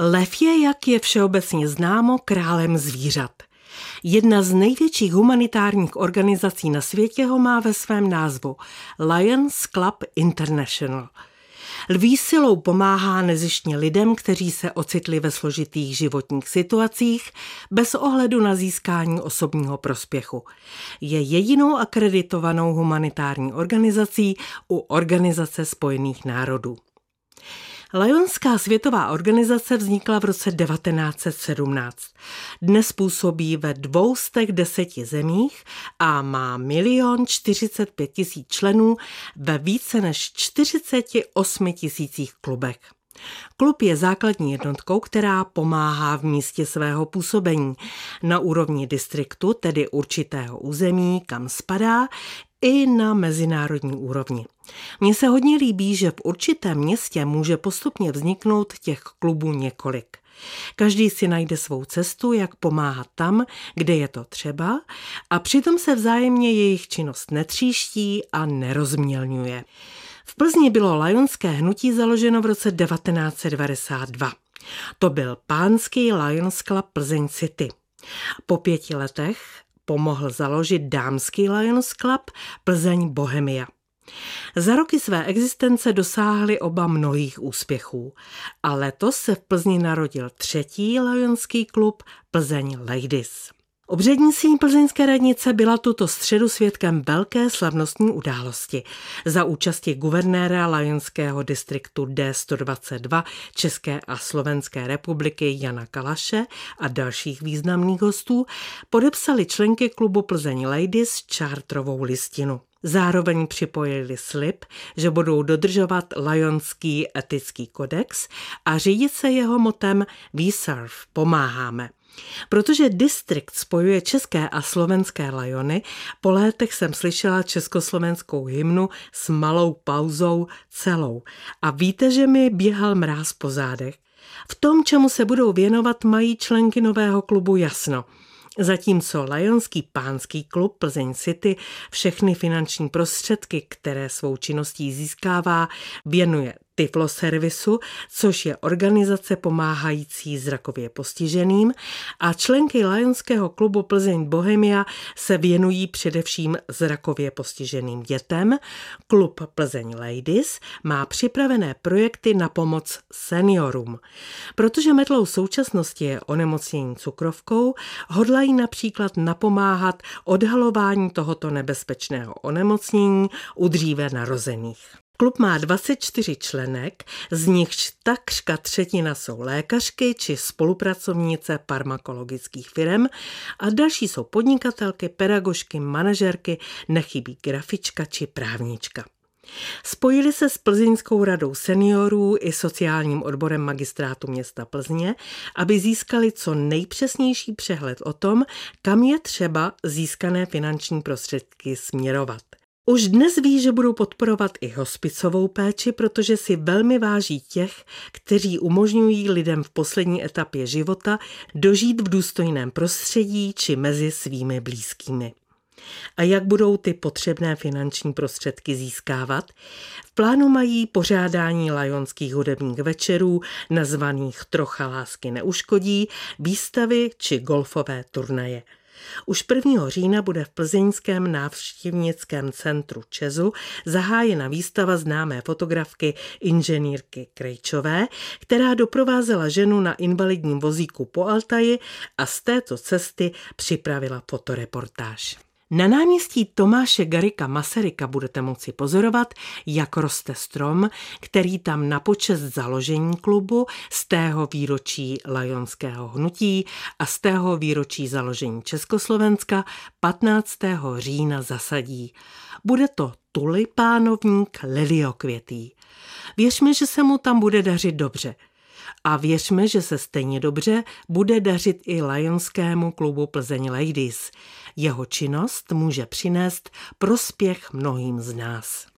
Lev je, jak je všeobecně známo, králem zvířat. Jedna z největších humanitárních organizací na světě ho má ve svém názvu Lions Club International. Lví silou pomáhá nezištně lidem, kteří se ocitli ve složitých životních situacích bez ohledu na získání osobního prospěchu. Je jedinou akreditovanou humanitární organizací u Organizace spojených národů. Lionská světová organizace vznikla v roce 1917. Dnes působí ve dvoustech deseti zemích a má milion 45 tisíc členů ve více než 48 tisících klubech. Klub je základní jednotkou, která pomáhá v místě svého působení na úrovni distriktu, tedy určitého území, kam spadá, i na mezinárodní úrovni. Mně se hodně líbí, že v určitém městě může postupně vzniknout těch klubů několik. Každý si najde svou cestu, jak pomáhat tam, kde je to třeba a přitom se vzájemně jejich činnost netříští a nerozmělňuje. V Plzni bylo Lionské hnutí založeno v roce 1992. To byl pánský Lions Club Plzeň City. Po pěti letech pomohl založit dámský Lions Club Plzeň Bohemia. Za roky své existence dosáhli oba mnohých úspěchů a letos se v Plzni narodil třetí Lionský klub Plzeň Ladies. Obřední síň plzeňské radnice byla tuto středu svědkem velké slavnostní události. Za účasti guvernéra Lajonského distriktu D122 České a Slovenské republiky Jana Kalaše a dalších významných hostů podepsali členky klubu Plzeň Ladies čártrovou listinu. Zároveň připojili slib, že budou dodržovat Lajonský etický kodex a řídit se jeho motem We serve, pomáháme. Protože distrikt spojuje české a slovenské lajony, po létech jsem slyšela československou hymnu s malou pauzou celou. A víte, že mi běhal mráz po zádech. V tom, čemu se budou věnovat, mají členky nového klubu jasno. Zatímco Lionský pánský klub Plzeň City všechny finanční prostředky, které svou činností získává, věnuje Tiflo Servisu, což je organizace pomáhající zrakově postiženým a členky Lionského klubu Plzeň Bohemia se věnují především zrakově postiženým dětem. Klub Plzeň Ladies má připravené projekty na pomoc seniorům. Protože metlou současnosti je onemocnění cukrovkou, hodlají například napomáhat odhalování tohoto nebezpečného onemocnění u dříve narozených. Klub má 24 členek, z nichž takřka třetina jsou lékařky či spolupracovnice farmakologických firm a další jsou podnikatelky, pedagožky, manažerky, nechybí grafička či právnička. Spojili se s Plzeňskou radou seniorů i sociálním odborem magistrátu města Plzně, aby získali co nejpřesnější přehled o tom, kam je třeba získané finanční prostředky směrovat. Už dnes ví, že budou podporovat i hospicovou péči, protože si velmi váží těch, kteří umožňují lidem v poslední etapě života dožít v důstojném prostředí či mezi svými blízkými. A jak budou ty potřebné finanční prostředky získávat? V plánu mají pořádání lajonských hudebních večerů, nazvaných Trocha lásky neuškodí, výstavy či golfové turnaje. Už 1. října bude v plzeňském návštěvnickém centru Čezu zahájena výstava známé fotografky inženýrky Krejčové, která doprovázela ženu na invalidním vozíku po Altaji a z této cesty připravila fotoreportáž. Na náměstí Tomáše Garika Masaryka budete moci pozorovat, jak roste strom, který tam na počest založení klubu z tého výročí Lajonského hnutí a z tého výročí založení Československa 15. října zasadí. Bude to tulipánovník liliokvětý. Věřme, že se mu tam bude dařit dobře – a věřme, že se stejně dobře bude dařit i Lionskému klubu Plzeň Ladies. Jeho činnost může přinést prospěch mnohým z nás.